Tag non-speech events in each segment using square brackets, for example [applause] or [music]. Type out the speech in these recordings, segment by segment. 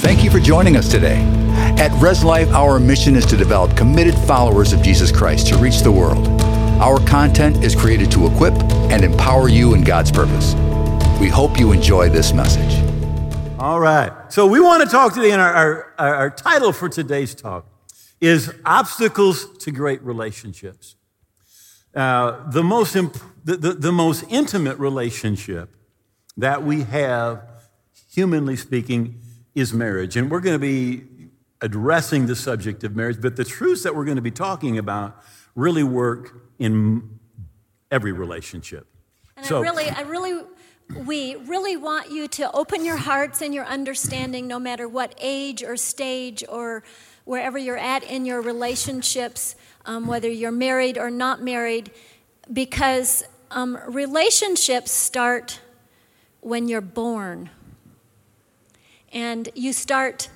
Thank you for joining us today. At Res Life, our mission is to develop committed followers of Jesus Christ to reach the world. Our content is created to equip and empower you in God's purpose. We hope you enjoy this message. All right. So we want to talk today, and our, our, our title for today's talk is Obstacles to Great Relationships. Uh, the, most imp- the, the, the most intimate relationship that we have, humanly speaking, is marriage. And we're going to be addressing the subject of marriage, but the truths that we're going to be talking about really work in every relationship. And so, I really, I really, we really want you to open your hearts and your understanding, no matter what age or stage or wherever you're at in your relationships, um, whether you're married or not married, because um, relationships start when you're born. And you start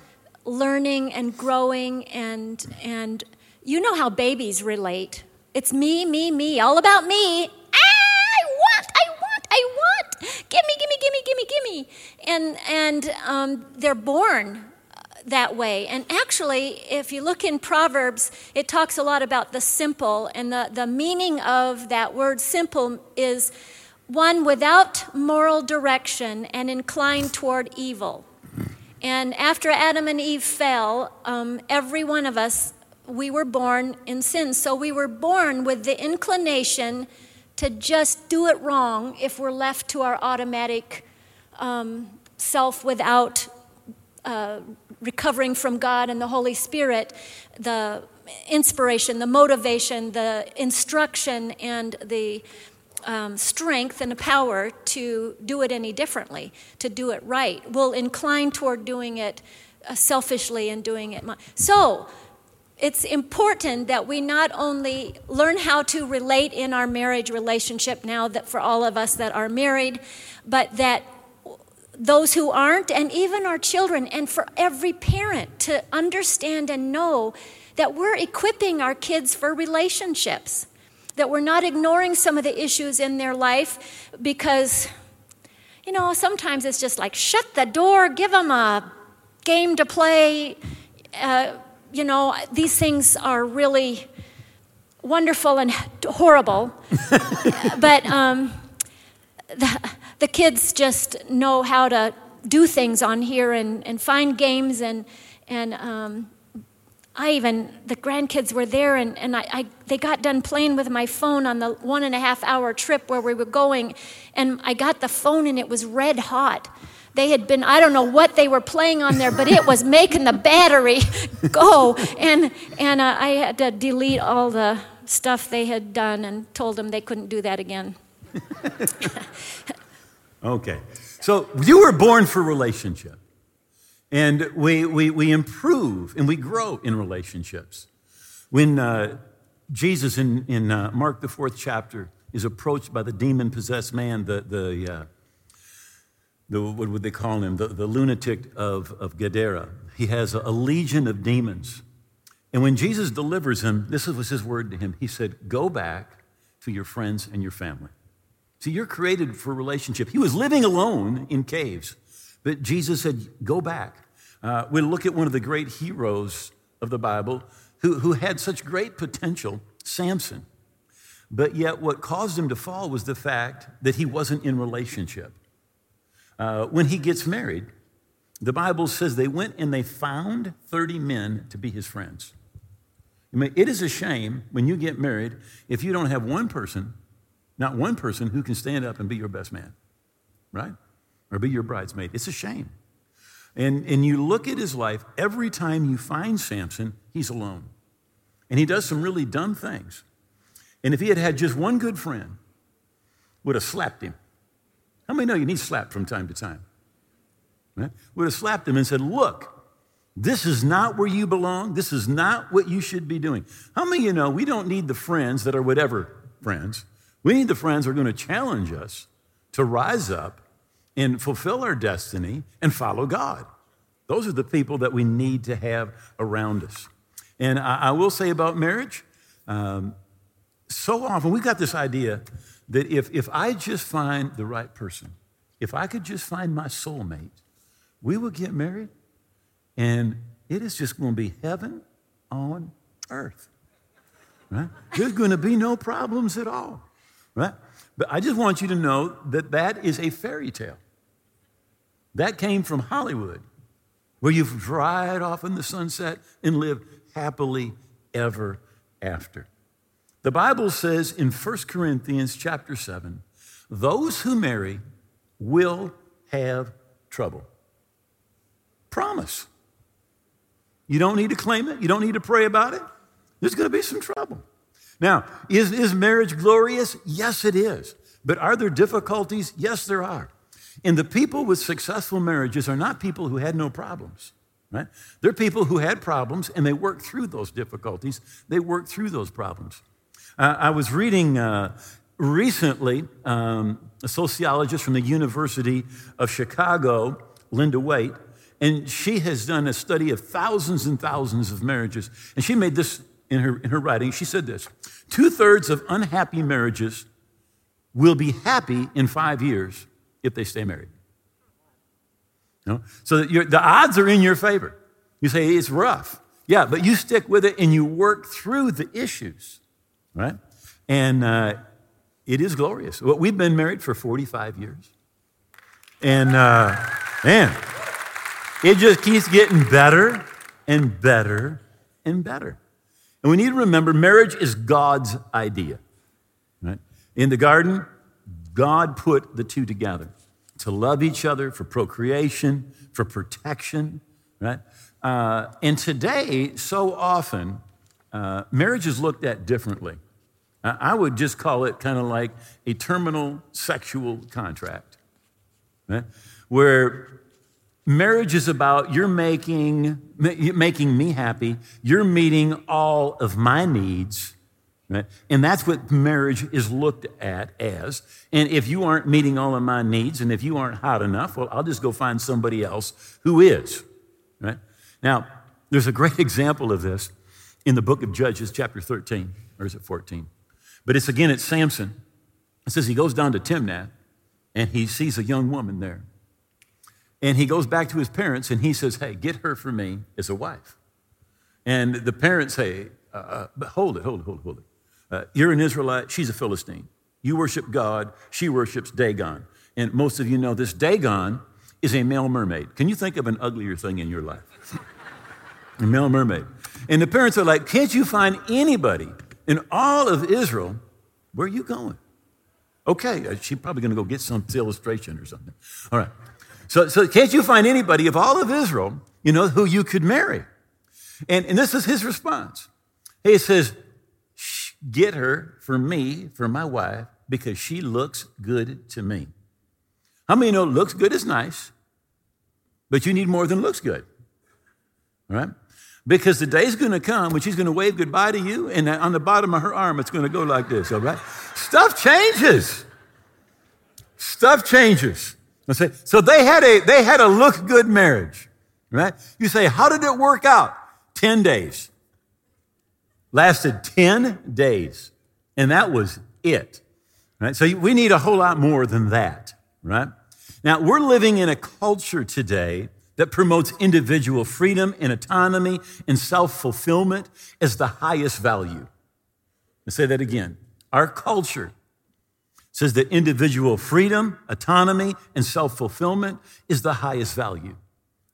learning and growing, and, and you know how babies relate. It's me, me, me, all about me. I want, I want, I want. Gimme, gimme, gimme, gimme, gimme. And, and um, they're born that way. And actually, if you look in Proverbs, it talks a lot about the simple, and the, the meaning of that word simple is one without moral direction and inclined toward evil. And after Adam and Eve fell, um, every one of us, we were born in sin. So we were born with the inclination to just do it wrong if we're left to our automatic um, self without uh, recovering from God and the Holy Spirit, the inspiration, the motivation, the instruction, and the um, strength and the power to do it any differently, to do it right. We'll incline toward doing it uh, selfishly and doing it. So, it's important that we not only learn how to relate in our marriage relationship now that for all of us that are married, but that those who aren't, and even our children, and for every parent to understand and know that we're equipping our kids for relationships, that we're not ignoring some of the issues in their life because, you know, sometimes it's just like shut the door, give them a game to play. Uh, you know, these things are really wonderful and horrible, [laughs] but um, the, the kids just know how to do things on here and, and find games and and um, I even the grandkids were there and, and I, I, they got done playing with my phone on the one and a half hour trip where we were going and I got the phone and it was red hot. They had been, I don't know what they were playing on there, but it was [laughs] making the battery [laughs] go. And, and uh, I had to delete all the stuff they had done and told them they couldn't do that again. [laughs] Okay. So you were born for relationship. And we, we, we improve and we grow in relationships. When uh, Jesus in, in uh, Mark, the fourth chapter, is approached by the demon possessed man, the, the, uh, the, what would they call him? The, the lunatic of, of Gadara. He has a, a legion of demons. And when Jesus delivers him, this was his word to him. He said, Go back to your friends and your family. See, you're created for relationship. He was living alone in caves, but Jesus said, Go back. Uh, we look at one of the great heroes of the Bible who, who had such great potential, Samson. But yet, what caused him to fall was the fact that he wasn't in relationship. Uh, when he gets married, the Bible says they went and they found 30 men to be his friends. I mean, it is a shame when you get married if you don't have one person not one person who can stand up and be your best man, right? Or be your bridesmaid. It's a shame. And, and you look at his life, every time you find Samson, he's alone. And he does some really dumb things. And if he had had just one good friend, would have slapped him. How many know you need slapped from time to time? Right? Would have slapped him and said, Look, this is not where you belong. This is not what you should be doing. How many of you know we don't need the friends that are whatever friends? We need the friends who are going to challenge us to rise up and fulfill our destiny and follow God. Those are the people that we need to have around us. And I, I will say about marriage, um, so often we got this idea that if, if I just find the right person, if I could just find my soulmate, we will get married And it is just going to be heaven on earth. Right? There's going to be no problems at all. Right? But I just want you to know that that is a fairy tale. That came from Hollywood, where you've ride off in the sunset and live happily ever after. The Bible says in 1 Corinthians chapter 7, those who marry will have trouble. Promise. You don't need to claim it, you don't need to pray about it. There's going to be some trouble. Now, is, is marriage glorious? Yes, it is. But are there difficulties? Yes, there are. And the people with successful marriages are not people who had no problems, right? They're people who had problems and they worked through those difficulties. They worked through those problems. Uh, I was reading uh, recently um, a sociologist from the University of Chicago, Linda Waite, and she has done a study of thousands and thousands of marriages. And she made this in her, in her writing. She said this Two thirds of unhappy marriages will be happy in five years if they stay married. You know? So the odds are in your favor. You say it's rough. Yeah, but you stick with it and you work through the issues, right? And uh, it is glorious. Well, we've been married for 45 years. And uh, man, it just keeps getting better and better and better. And we need to remember marriage is God's idea. Right? In the garden, God put the two together to love each other for procreation, for protection, right? Uh, and today, so often, uh, marriage is looked at differently. I would just call it kind of like a terminal sexual contract, right? Where marriage is about you're making, making me happy, you're meeting all of my needs And that's what marriage is looked at as. And if you aren't meeting all of my needs and if you aren't hot enough, well, I'll just go find somebody else who is. Right? Now, there's a great [laughs] example of this in the book of Judges, chapter 13, or is it 14? But it's again, it's Samson. It says he goes down to Timnath and he sees a young woman there. And he goes back to his parents and he says, Hey, get her for me as a wife. And the parents say, uh, uh, hold it, hold it, hold it, hold it. Uh, you're an Israelite, she's a Philistine. You worship God, she worships Dagon. And most of you know this Dagon is a male mermaid. Can you think of an uglier thing in your life? [laughs] a male mermaid. And the parents are like, Can't you find anybody in all of Israel? Where are you going? Okay, uh, she's probably going to go get some illustration or something. All right. So, so can't you find anybody of all of Israel, you know, who you could marry? And, and this is his response. He says, Get her for me, for my wife, because she looks good to me. How many know looks good is nice, but you need more than looks good? All right? Because the day's gonna come when she's gonna wave goodbye to you, and on the bottom of her arm, it's gonna go like this, all right? Stuff changes. Stuff changes. So they had a they had a look good marriage, right? You say, how did it work out? 10 days lasted 10 days. And that was it. Right? So we need a whole lot more than that, right? Now, we're living in a culture today that promotes individual freedom and autonomy and self fulfillment as the highest value. Let's say that again. Our culture says that individual freedom, autonomy, and self fulfillment is the highest value.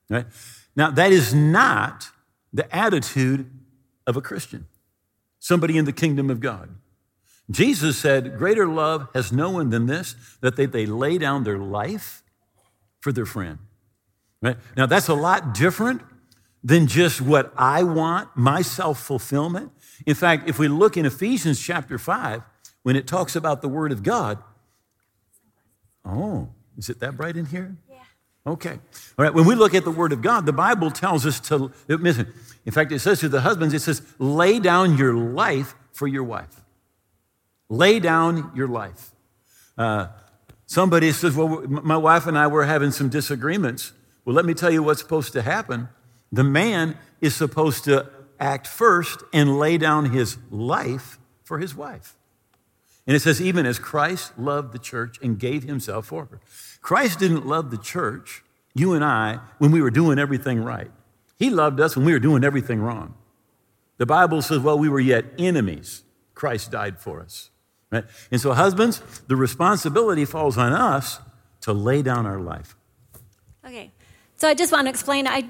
Right? Now, that is not the attitude of a Christian somebody in the kingdom of God. Jesus said, Greater love has no one than this, that they, they lay down their life for their friend. Right? Now, that's a lot different than just what I want, my self fulfillment. In fact, if we look in Ephesians chapter 5, when it talks about the Word of God, oh, is it that bright in here? Okay. All right. When we look at the Word of God, the Bible tells us to, listen, in fact, it says to the husbands, it says, lay down your life for your wife. Lay down your life. Uh, somebody says, well, my wife and I were having some disagreements. Well, let me tell you what's supposed to happen. The man is supposed to act first and lay down his life for his wife. And it says, even as Christ loved the church and gave himself for her. Christ didn't love the church, you and I, when we were doing everything right. He loved us when we were doing everything wrong. The Bible says, well, we were yet enemies. Christ died for us. Right? And so, husbands, the responsibility falls on us to lay down our life. Okay. So I just want to explain I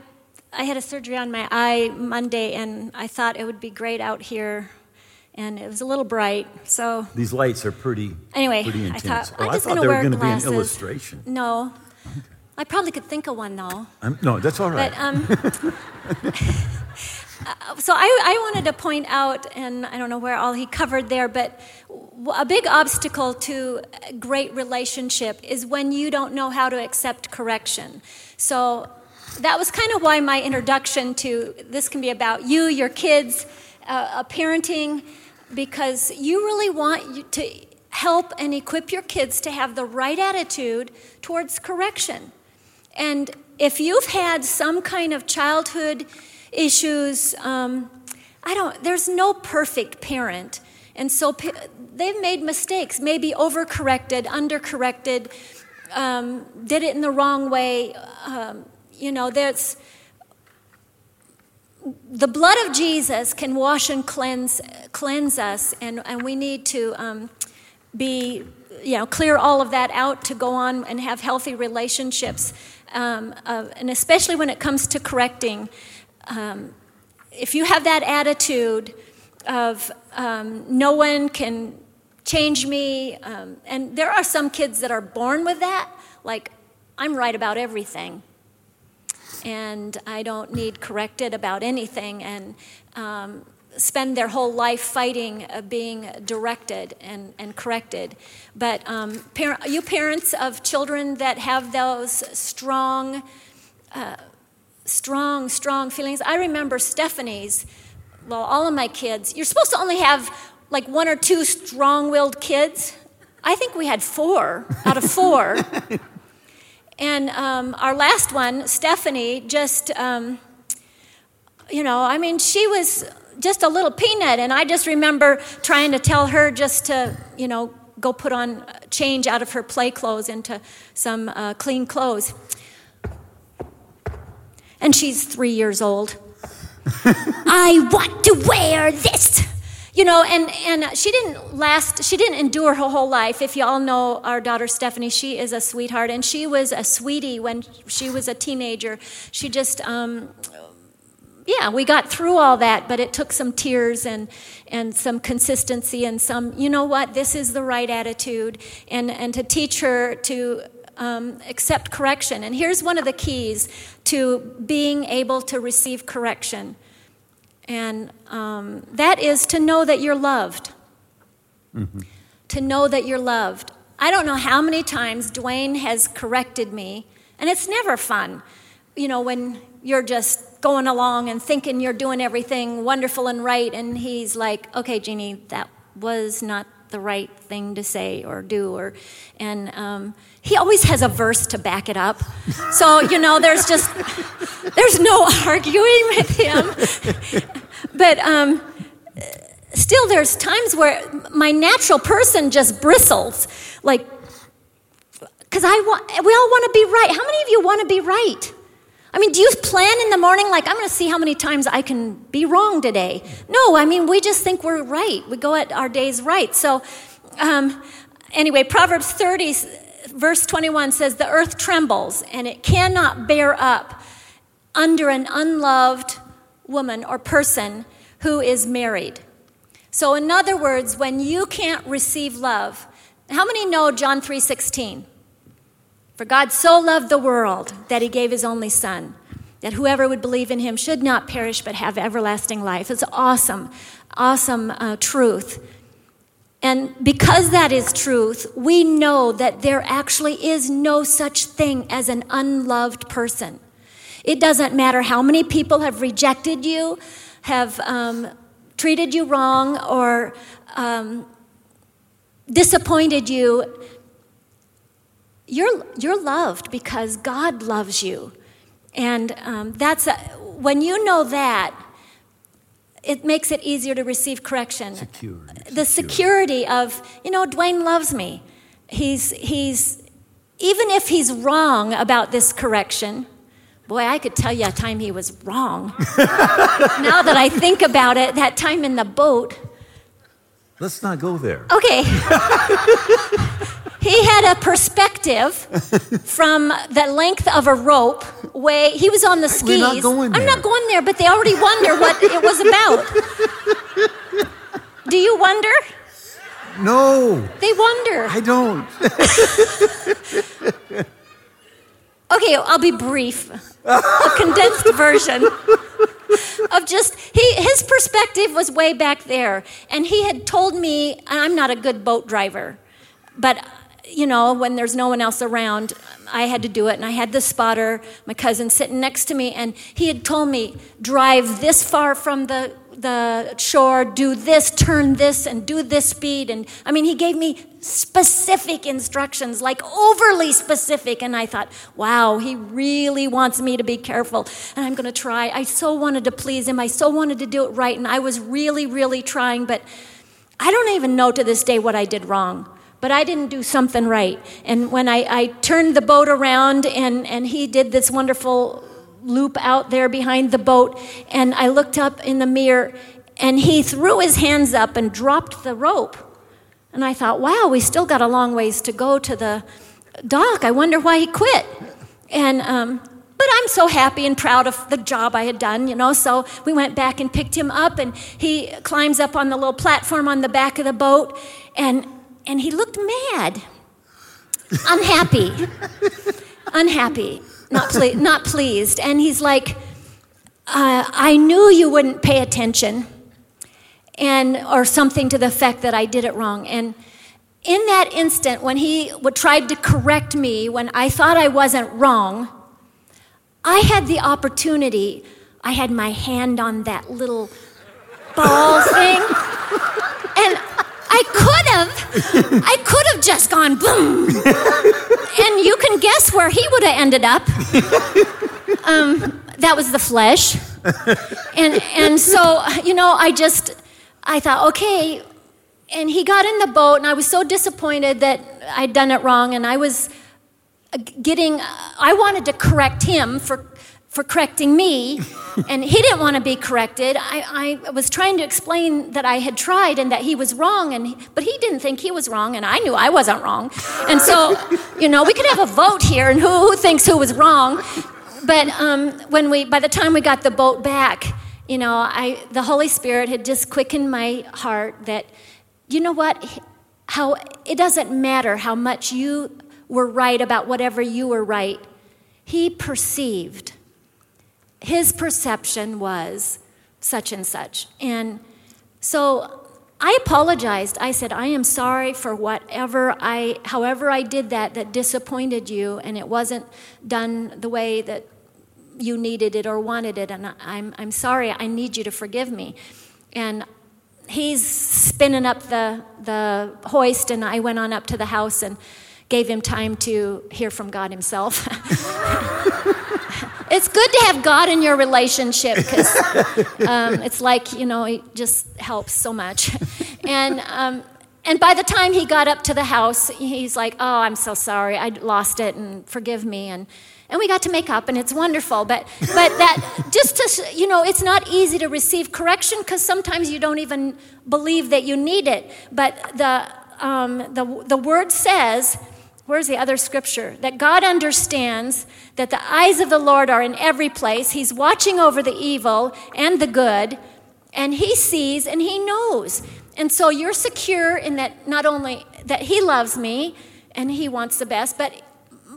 I had a surgery on my eye Monday and I thought it would be great out here and it was a little bright. So these lights are pretty anyway, pretty intense. I thought oh, I'm I just going to were wear going to be an glasses. illustration. No. I probably could think of one though. I'm, no, that's all right. But um, uh, [laughs] so I, I wanted to point out, and I don't know where all he covered there, but a big obstacle to a great relationship is when you don't know how to accept correction. So that was kind of why my introduction to this can be about you, your kids, uh, parenting, because you really want to help and equip your kids to have the right attitude towards correction. And if you've had some kind of childhood issues, um, I don't, there's no perfect parent. And so they've made mistakes, maybe overcorrected, undercorrected, um, did it in the wrong way. Um, you know, there's the blood of Jesus can wash and cleanse, cleanse us, and, and we need to um, be, you know, clear all of that out to go on and have healthy relationships. Um, uh, and especially when it comes to correcting, um, if you have that attitude of um, no one can change me, um, and there are some kids that are born with that, like, I'm right about everything and I don't need corrected about anything, and um, spend their whole life fighting uh, being directed and, and corrected. But um, you parents of children that have those strong, uh, strong, strong feelings, I remember Stephanie's, well, all of my kids, you're supposed to only have like one or two strong willed kids. I think we had four out of four. [laughs] And um, our last one, Stephanie, just, um, you know, I mean, she was just a little peanut. And I just remember trying to tell her just to, you know, go put on change out of her play clothes into some uh, clean clothes. And she's three years old. [laughs] I want to wear this. You know, and, and she didn't last, she didn't endure her whole life. If you all know our daughter Stephanie, she is a sweetheart, and she was a sweetie when she was a teenager. She just, um, yeah, we got through all that, but it took some tears and, and some consistency and some, you know what, this is the right attitude, and, and to teach her to um, accept correction. And here's one of the keys to being able to receive correction and um, that is to know that you're loved. Mm-hmm. To know that you're loved. I don't know how many times Dwayne has corrected me, and it's never fun. You know, when you're just going along and thinking you're doing everything wonderful and right, and he's like, okay, Jeannie, that was not the right thing to say or do or and um, he always has a verse to back it up. So you know there's just there's no [laughs] arguing with him. But um, still there's times where my natural person just bristles like because i want we all want to be right. How many of you want to be right I mean, do you plan in the morning like, I'm going to see how many times I can be wrong today? No, I mean, we just think we're right. We go at our days right. So, um, anyway, Proverbs 30, verse 21 says, The earth trembles and it cannot bear up under an unloved woman or person who is married. So, in other words, when you can't receive love, how many know John 3 16? For God so loved the world that he gave his only Son, that whoever would believe in him should not perish but have everlasting life. It's awesome, awesome uh, truth. And because that is truth, we know that there actually is no such thing as an unloved person. It doesn't matter how many people have rejected you, have um, treated you wrong, or um, disappointed you you're, you're loved because God loves you. And um, that's a, when you know that, it makes it easier to receive correction. Secure. The security of, you know, Dwayne loves me. He's, he's, even if he's wrong about this correction, Boy, I could tell you a time he was wrong. [laughs] now that I think about it, that time in the boat. Let's not go there. Okay. [laughs] he had a perspective [laughs] from the length of a rope way he was on the skis. We're not going I'm not going there, but they already wonder what it was about. Do you wonder? No, They wonder. I don't. [laughs] Okay, I'll be brief. A condensed version of just he his perspective was way back there and he had told me and I'm not a good boat driver. But you know, when there's no one else around, I had to do it and I had the spotter, my cousin sitting next to me and he had told me drive this far from the the shore, do this, turn this, and do this speed. And I mean, he gave me specific instructions, like overly specific. And I thought, wow, he really wants me to be careful. And I'm going to try. I so wanted to please him. I so wanted to do it right. And I was really, really trying. But I don't even know to this day what I did wrong. But I didn't do something right. And when I, I turned the boat around and, and he did this wonderful loop out there behind the boat, and I looked up in the mirror, and he threw his hands up and dropped the rope. And I thought, wow, we still got a long ways to go to the dock. I wonder why he quit. And um, but I'm so happy and proud of the job I had done, you know. So we went back and picked him up, and he climbs up on the little platform on the back of the boat, and and he looked mad, unhappy, [laughs] unhappy, not ple- not pleased. And he's like, uh, "I knew you wouldn't pay attention." and or something to the effect that I did it wrong. And in that instant, when he would, tried to correct me when I thought I wasn't wrong, I had the opportunity. I had my hand on that little ball thing, [laughs] and I could have, I could have just gone boom, and you can guess where he would have ended up. Um, that was the flesh, and and so you know, I just. I thought, okay. And he got in the boat, and I was so disappointed that I'd done it wrong. And I was getting, I wanted to correct him for, for correcting me, and he didn't want to be corrected. I, I was trying to explain that I had tried and that he was wrong, and, but he didn't think he was wrong, and I knew I wasn't wrong. And so, you know, we could have a vote here, and who, who thinks who was wrong. But um, when we, by the time we got the boat back, you know, I, the Holy Spirit had just quickened my heart that, you know what, how it doesn't matter how much you were right about whatever you were right. He perceived, his perception was such and such. And so I apologized. I said, I am sorry for whatever I, however I did that, that disappointed you, and it wasn't done the way that you needed it or wanted it, and I'm, I'm sorry, I need you to forgive me. And he's spinning up the, the hoist, and I went on up to the house and gave him time to hear from God himself. [laughs] it's good to have God in your relationship because [laughs] um, it's like, you know, it just helps so much. [laughs] and, um, and by the time he got up to the house, he's like, Oh, I'm so sorry. I lost it, and forgive me. And, and we got to make up and it's wonderful but but that just to you know it's not easy to receive correction because sometimes you don't even believe that you need it but the um, the, the word says where's the other scripture that god understands that the eyes of the lord are in every place he's watching over the evil and the good and he sees and he knows and so you're secure in that not only that he loves me and he wants the best but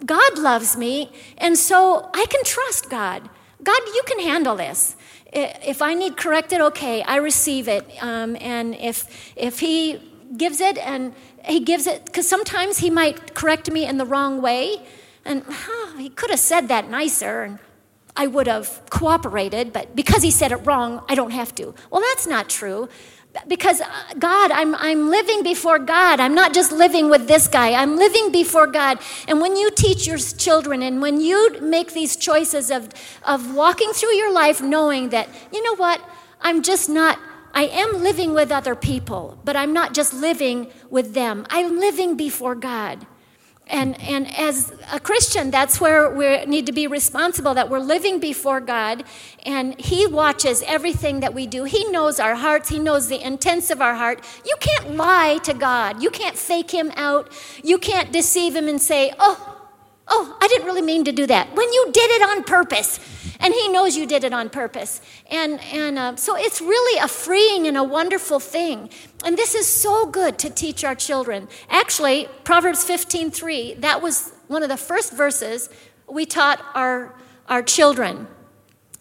God loves me, and so I can trust God. God, you can handle this. If I need corrected, okay, I receive it. Um, and if if He gives it, and He gives it, because sometimes He might correct me in the wrong way, and huh, He could have said that nicer, and I would have cooperated. But because He said it wrong, I don't have to. Well, that's not true because uh, God, I'm, I'm living before God. I'm not just living with this guy. I'm living before God. And when you teach your children and when you make these choices of, of walking through your life knowing that, you know what, I'm just not, I am living with other people, but I'm not just living with them. I'm living before God. And, and as a Christian, that's where we need to be responsible that we're living before God and He watches everything that we do. He knows our hearts, He knows the intents of our heart. You can't lie to God, you can't fake Him out, you can't deceive Him and say, Oh, Oh, I didn't really mean to do that. When you did it on purpose. And he knows you did it on purpose. And, and uh, so it's really a freeing and a wonderful thing. And this is so good to teach our children. Actually, Proverbs 15 3, that was one of the first verses we taught our, our children.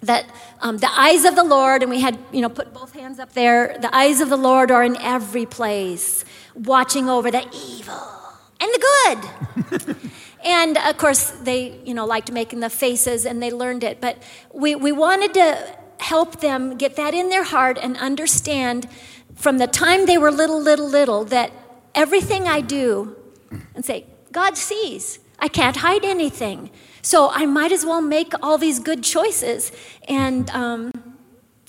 That um, the eyes of the Lord, and we had, you know, put both hands up there, the eyes of the Lord are in every place, watching over the evil and the good. [laughs] And of course, they, you know, liked making the faces and they learned it. But we, we wanted to help them get that in their heart and understand from the time they were little, little, little that everything I do, and say, God sees. I can't hide anything. So I might as well make all these good choices and, um,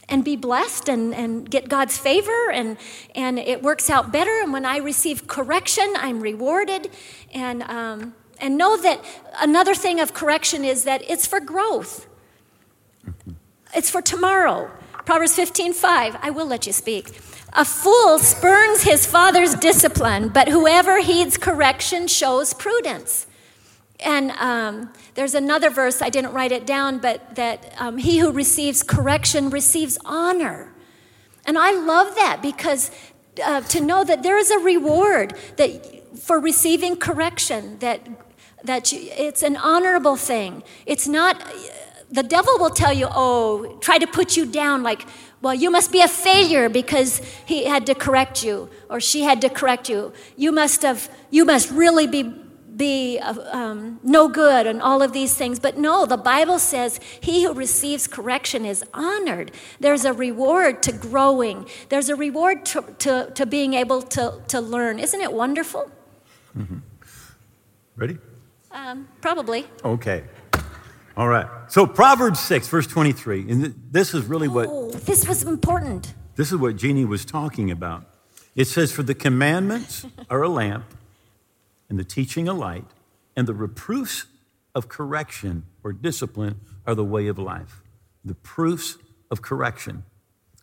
and be blessed and, and get God's favor, and, and it works out better. And when I receive correction, I'm rewarded. And, um, and know that another thing of correction is that it's for growth. It's for tomorrow. Proverbs 15:5. I will let you speak. A fool spurns his father's discipline, but whoever heeds correction shows prudence. And um, there's another verse, I didn't write it down, but that um, he who receives correction receives honor. And I love that because uh, to know that there is a reward that for receiving correction, that that you, it's an honorable thing. It's not, the devil will tell you, oh, try to put you down like, well, you must be a failure because he had to correct you or she had to correct you. You must have, you must really be, be um, no good and all of these things. But no, the Bible says he who receives correction is honored. There's a reward to growing, there's a reward to, to, to being able to, to learn. Isn't it wonderful? Mm-hmm. Ready? Um, probably. Okay. All right. So Proverbs 6, verse 23, and this is really what. Oh, this was important. This is what Jeannie was talking about. It says, For the commandments [laughs] are a lamp, and the teaching a light, and the reproofs of correction or discipline are the way of life. The proofs of correction,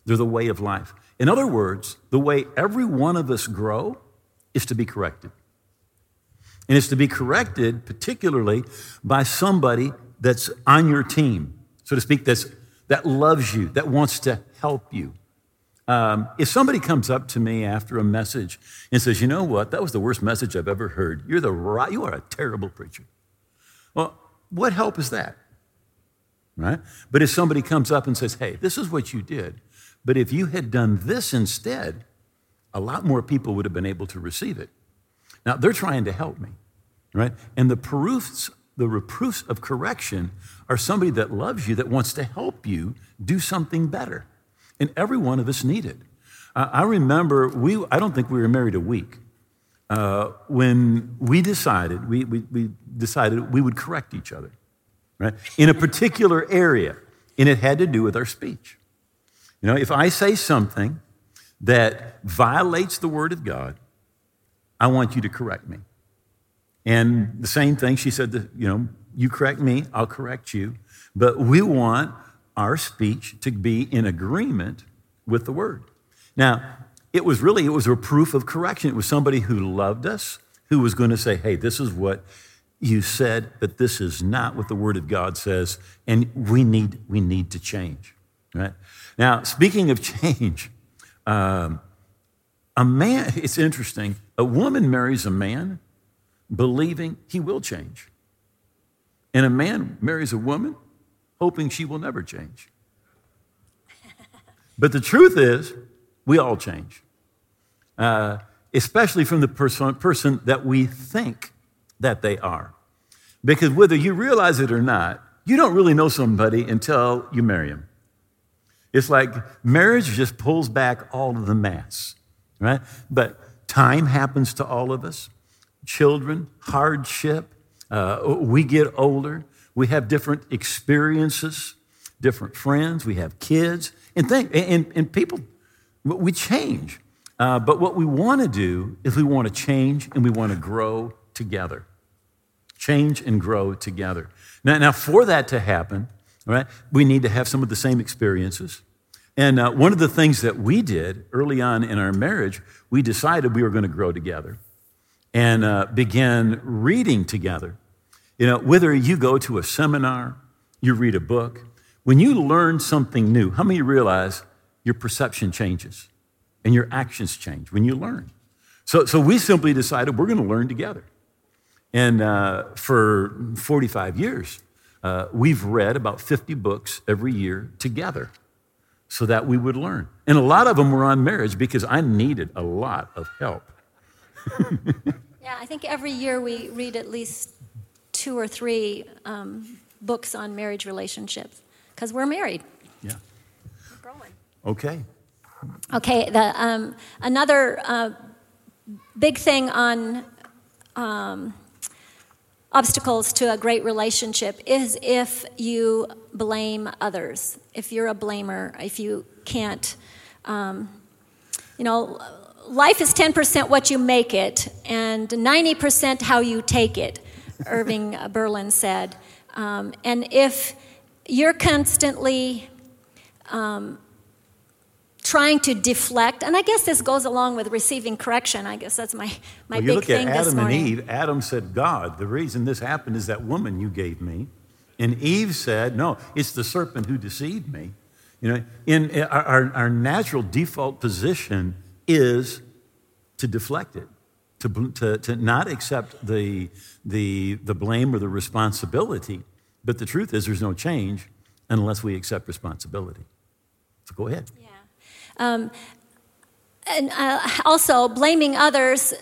they're the way of life. In other words, the way every one of us grow is to be corrected. And it's to be corrected, particularly by somebody that's on your team, so to speak, that's, that loves you, that wants to help you. Um, if somebody comes up to me after a message and says, "You know what? That was the worst message I've ever heard. You're the right, you are a terrible preacher." Well, what help is that? Right? But if somebody comes up and says, "Hey, this is what you did, but if you had done this instead, a lot more people would have been able to receive it." Now, they're trying to help me right? And the proofs, the reproofs of correction are somebody that loves you, that wants to help you do something better. And every one of us need it. I remember we, I don't think we were married a week. Uh, when we decided, we, we, we decided we would correct each other, right? In a particular area, and it had to do with our speech. You know, if I say something that violates the word of God, I want you to correct me. And the same thing, she said, that, you know, you correct me, I'll correct you. But we want our speech to be in agreement with the word. Now, it was really, it was a proof of correction. It was somebody who loved us, who was going to say, hey, this is what you said, but this is not what the word of God says, and we need, we need to change, right? Now, speaking of [laughs] change, um, a man, it's interesting, a woman marries a man believing he will change. And a man marries a woman hoping she will never change. [laughs] But the truth is, we all change, uh, especially from the person, person that we think that they are. Because whether you realize it or not, you don't really know somebody until you marry them. It's like marriage just pulls back all of the mass, right? But time happens to all of us children, hardship. Uh, we get older. We have different experiences, different friends. We have kids. And, think, and, and people, we change. Uh, but what we want to do is we want to change and we want to grow together. change and grow together. Now, now for that to happen, right, we need to have some of the same experiences. And uh, one of the things that we did early on in our marriage, we decided we were going to grow together and uh, began reading together. You know, whether you go to a seminar, you read a book, when you learn something new, how many realize your perception changes and your actions change when you learn? So, so we simply decided we're going to learn together. And uh, for 45 years, uh, we've read about 50 books every year together so that we would learn. And a lot of them were on marriage because I needed a lot of help. [laughs] yeah, I think every year we read at least two or three um, books on marriage relationships because we're married. Yeah. We're growing. Okay. Okay, the, um, another uh, big thing on um, obstacles to a great relationship is if you blame others, if you're a blamer, if you can't, um, you know, life is 10% what you make it and 90% how you take it, Irving Berlin said. Um, and if you're constantly um, trying to deflect, and I guess this goes along with receiving correction. I guess that's my, my well, big you look thing at Adam and Eve. Adam said, God, the reason this happened is that woman you gave me. And Eve said, No, it's the serpent who deceived me. You know, in our, our natural default position is to deflect it, to, to, to not accept the, the, the blame or the responsibility. But the truth is, there's no change unless we accept responsibility. So go ahead. Yeah. Um, and uh, also, blaming others,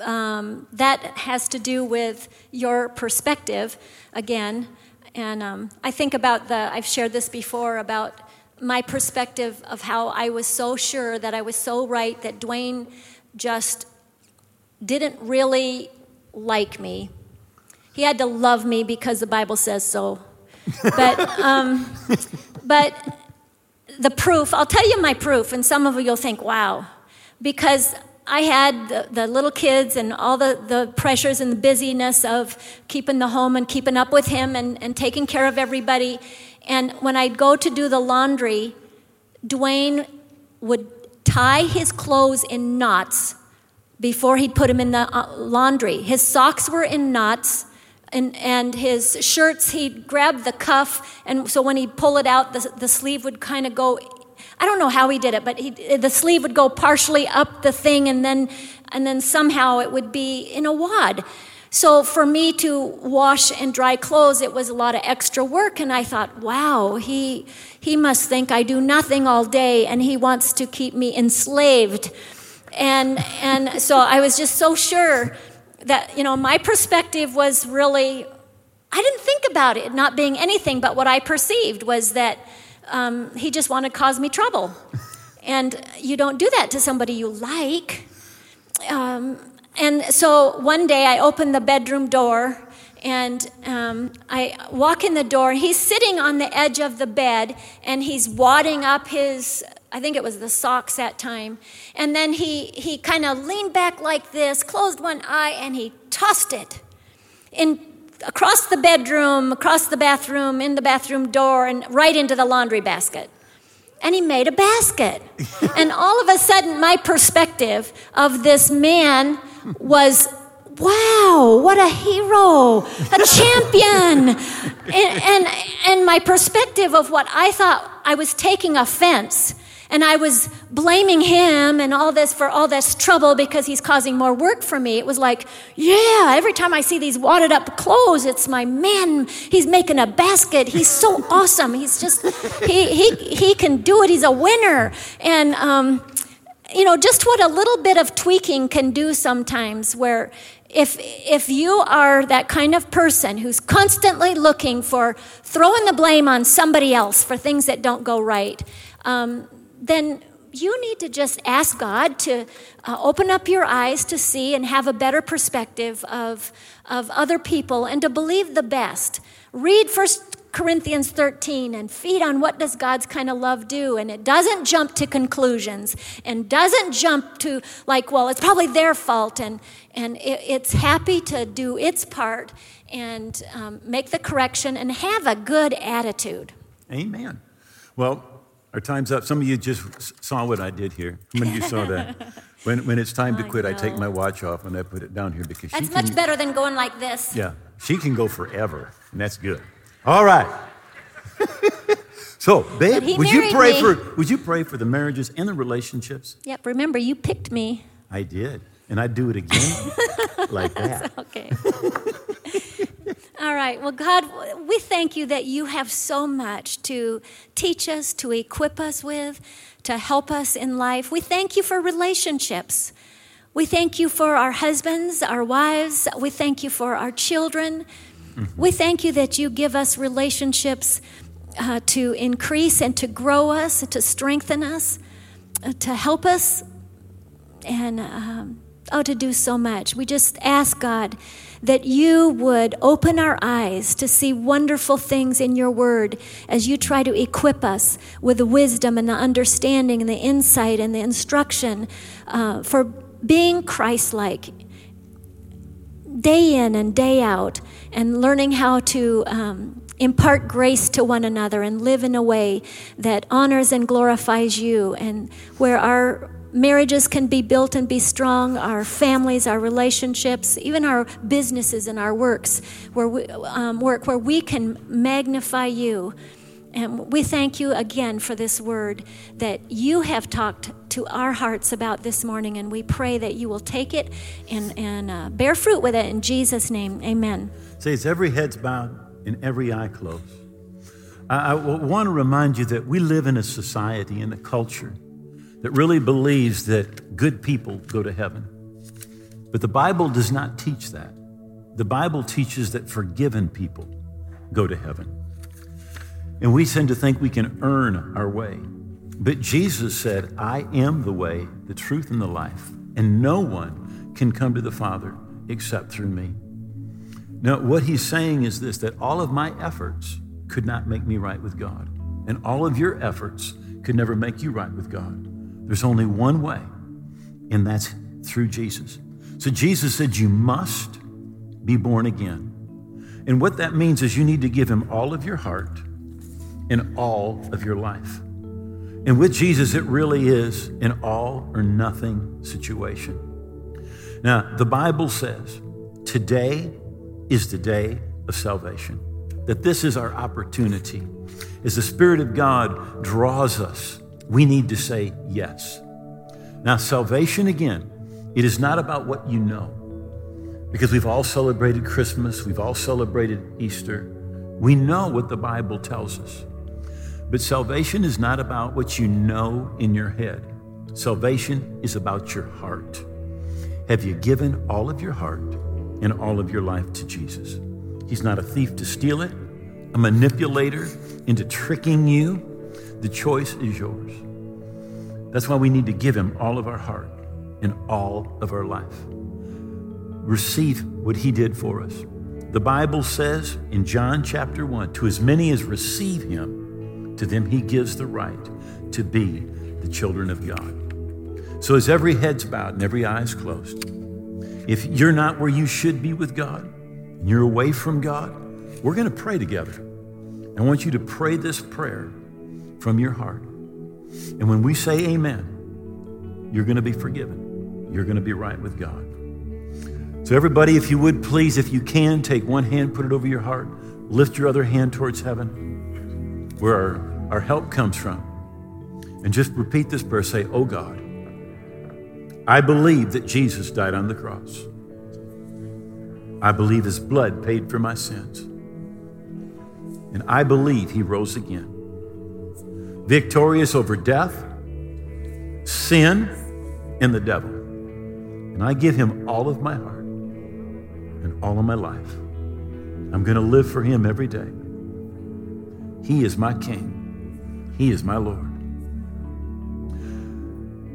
um, that has to do with your perspective again. And um, I think about the, I've shared this before about my perspective of how I was so sure that I was so right that Dwayne just didn't really like me. He had to love me because the Bible says so. But, um, [laughs] but the proof, I'll tell you my proof, and some of you will think, wow, because I had the, the, little kids and all the, the pressures and the busyness of keeping the home and keeping up with him and, and taking care of everybody. And when I'd go to do the laundry, Dwayne would tie his clothes in knots before he'd put them in the uh, laundry. His socks were in knots and, and his shirts, he'd grab the cuff, and so when he'd pull it out, the, the sleeve would kind of go. I don't know how he did it, but he, the sleeve would go partially up the thing, and then, and then somehow it would be in a wad. So for me to wash and dry clothes, it was a lot of extra work, and I thought, wow, he, he must think I do nothing all day, and he wants to keep me enslaved. And, and so I was just so sure that, you know, my perspective was really, I didn't think about it not being anything, but what I perceived was that um, he just wanted to cause me trouble. [laughs] And you don't do that to somebody you like. Um, and so one day I opened the bedroom door and um, I walk in the door. He's sitting on the edge of the bed and he's wadding up his I think it was the socks that time. And then he, he kind of leaned back like this, closed one eye, and he tossed it in, across the bedroom, across the bathroom, in the bathroom door, and right into the laundry basket. And he made a basket. [laughs] and all of a sudden, my perspective of this man was wow, what a hero, a champion. [laughs] And, and, and, my perspective of what I thought I was taking offense and I was blaming him and all this for all this trouble because he's causing more work for me. It was like, yeah, every time I see these wadded up clothes, it's my man. He's making a basket. He's so [laughs] awesome. He's just, he, he, he can do it. He's a winner. And, um, you know, just what a little bit of tweaking can do sometimes, where if, if you are that kind of person who's constantly looking for throwing the blame on somebody else for things that don't go right, um, then you need to just ask God to uh, open up your eyes to see and have a better perspective of, of other people and to believe the best. Read First Corinthians 13 and feed on what does God's kind of love do and it doesn't jump to conclusions and doesn't jump to like well it's probably their fault and and it, it's happy to do its part and um, make the correction and have a good attitude. Amen. Well, our time's up. Some of you just saw what I did here. How many of you saw that? [laughs] When, when it's time to quit, I take my watch off and I put it down here because That's she can, much better than going like this. Yeah, she can go forever, and that's good. All right. [laughs] so, babe, would you pray me. for would you pray for the marriages and the relationships? Yep, remember you picked me. I did, and I'd do it again [laughs] like that. Okay. All right. Well, God, we thank you that you have so much to teach us, to equip us with, to help us in life. We thank you for relationships. We thank you for our husbands, our wives. We thank you for our children. We thank you that you give us relationships uh, to increase and to grow us, to strengthen us, uh, to help us and um, oh, to do so much. We just ask God that you would open our eyes to see wonderful things in your word as you try to equip us with the wisdom and the understanding and the insight and the instruction uh, for being Christ like day in and day out and learning how to um, impart grace to one another and live in a way that honors and glorifies you and where our marriages can be built and be strong our families our relationships even our businesses and our works where we um, work where we can magnify you and we thank you again for this word that you have talked to our hearts about this morning, and we pray that you will take it and, and uh, bear fruit with it in Jesus' name. Amen. Say it's every head's bowed and every eye closed. I, I want to remind you that we live in a society in a culture that really believes that good people go to heaven. But the Bible does not teach that. The Bible teaches that forgiven people go to heaven. And we tend to think we can earn our way. But Jesus said, I am the way, the truth, and the life, and no one can come to the Father except through me. Now, what he's saying is this that all of my efforts could not make me right with God, and all of your efforts could never make you right with God. There's only one way, and that's through Jesus. So Jesus said, You must be born again. And what that means is you need to give him all of your heart and all of your life. And with Jesus, it really is an all or nothing situation. Now, the Bible says today is the day of salvation, that this is our opportunity. As the Spirit of God draws us, we need to say yes. Now, salvation, again, it is not about what you know, because we've all celebrated Christmas, we've all celebrated Easter. We know what the Bible tells us. But salvation is not about what you know in your head. Salvation is about your heart. Have you given all of your heart and all of your life to Jesus? He's not a thief to steal it, a manipulator into tricking you. The choice is yours. That's why we need to give him all of our heart and all of our life. Receive what he did for us. The Bible says in John chapter 1 to as many as receive him, to them he gives the right to be the children of God. So as every head's bowed and every eye's closed, if you're not where you should be with God, and you're away from God, we're going to pray together. I want you to pray this prayer from your heart. And when we say amen, you're going to be forgiven. You're going to be right with God. So, everybody, if you would please, if you can, take one hand, put it over your heart, lift your other hand towards heaven, where our, our help comes from. And just repeat this prayer say, Oh God, I believe that Jesus died on the cross. I believe his blood paid for my sins. And I believe he rose again, victorious over death, sin, and the devil. And I give him all of my heart and all of my life. I'm going to live for him every day. He is my king, he is my Lord.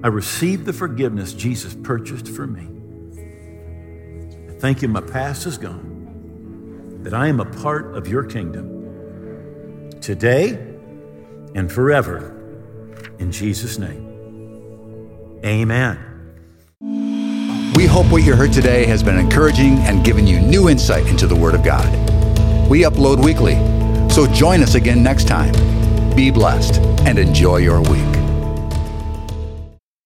I receive the forgiveness Jesus purchased for me. I thank you, my past is gone, that I am a part of your kingdom today and forever. In Jesus' name, amen. We hope what you heard today has been encouraging and given you new insight into the Word of God. We upload weekly, so join us again next time. Be blessed and enjoy your week.